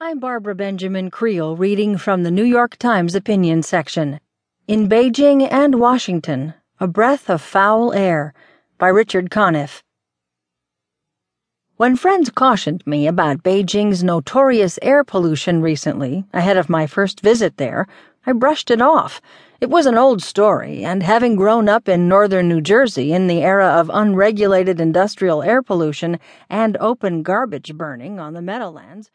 I'm Barbara Benjamin Creel reading from the New York Times opinion section. In Beijing and Washington, A Breath of Foul Air by Richard Conniff. When friends cautioned me about Beijing's notorious air pollution recently, ahead of my first visit there, I brushed it off. It was an old story, and having grown up in northern New Jersey in the era of unregulated industrial air pollution and open garbage burning on the Meadowlands,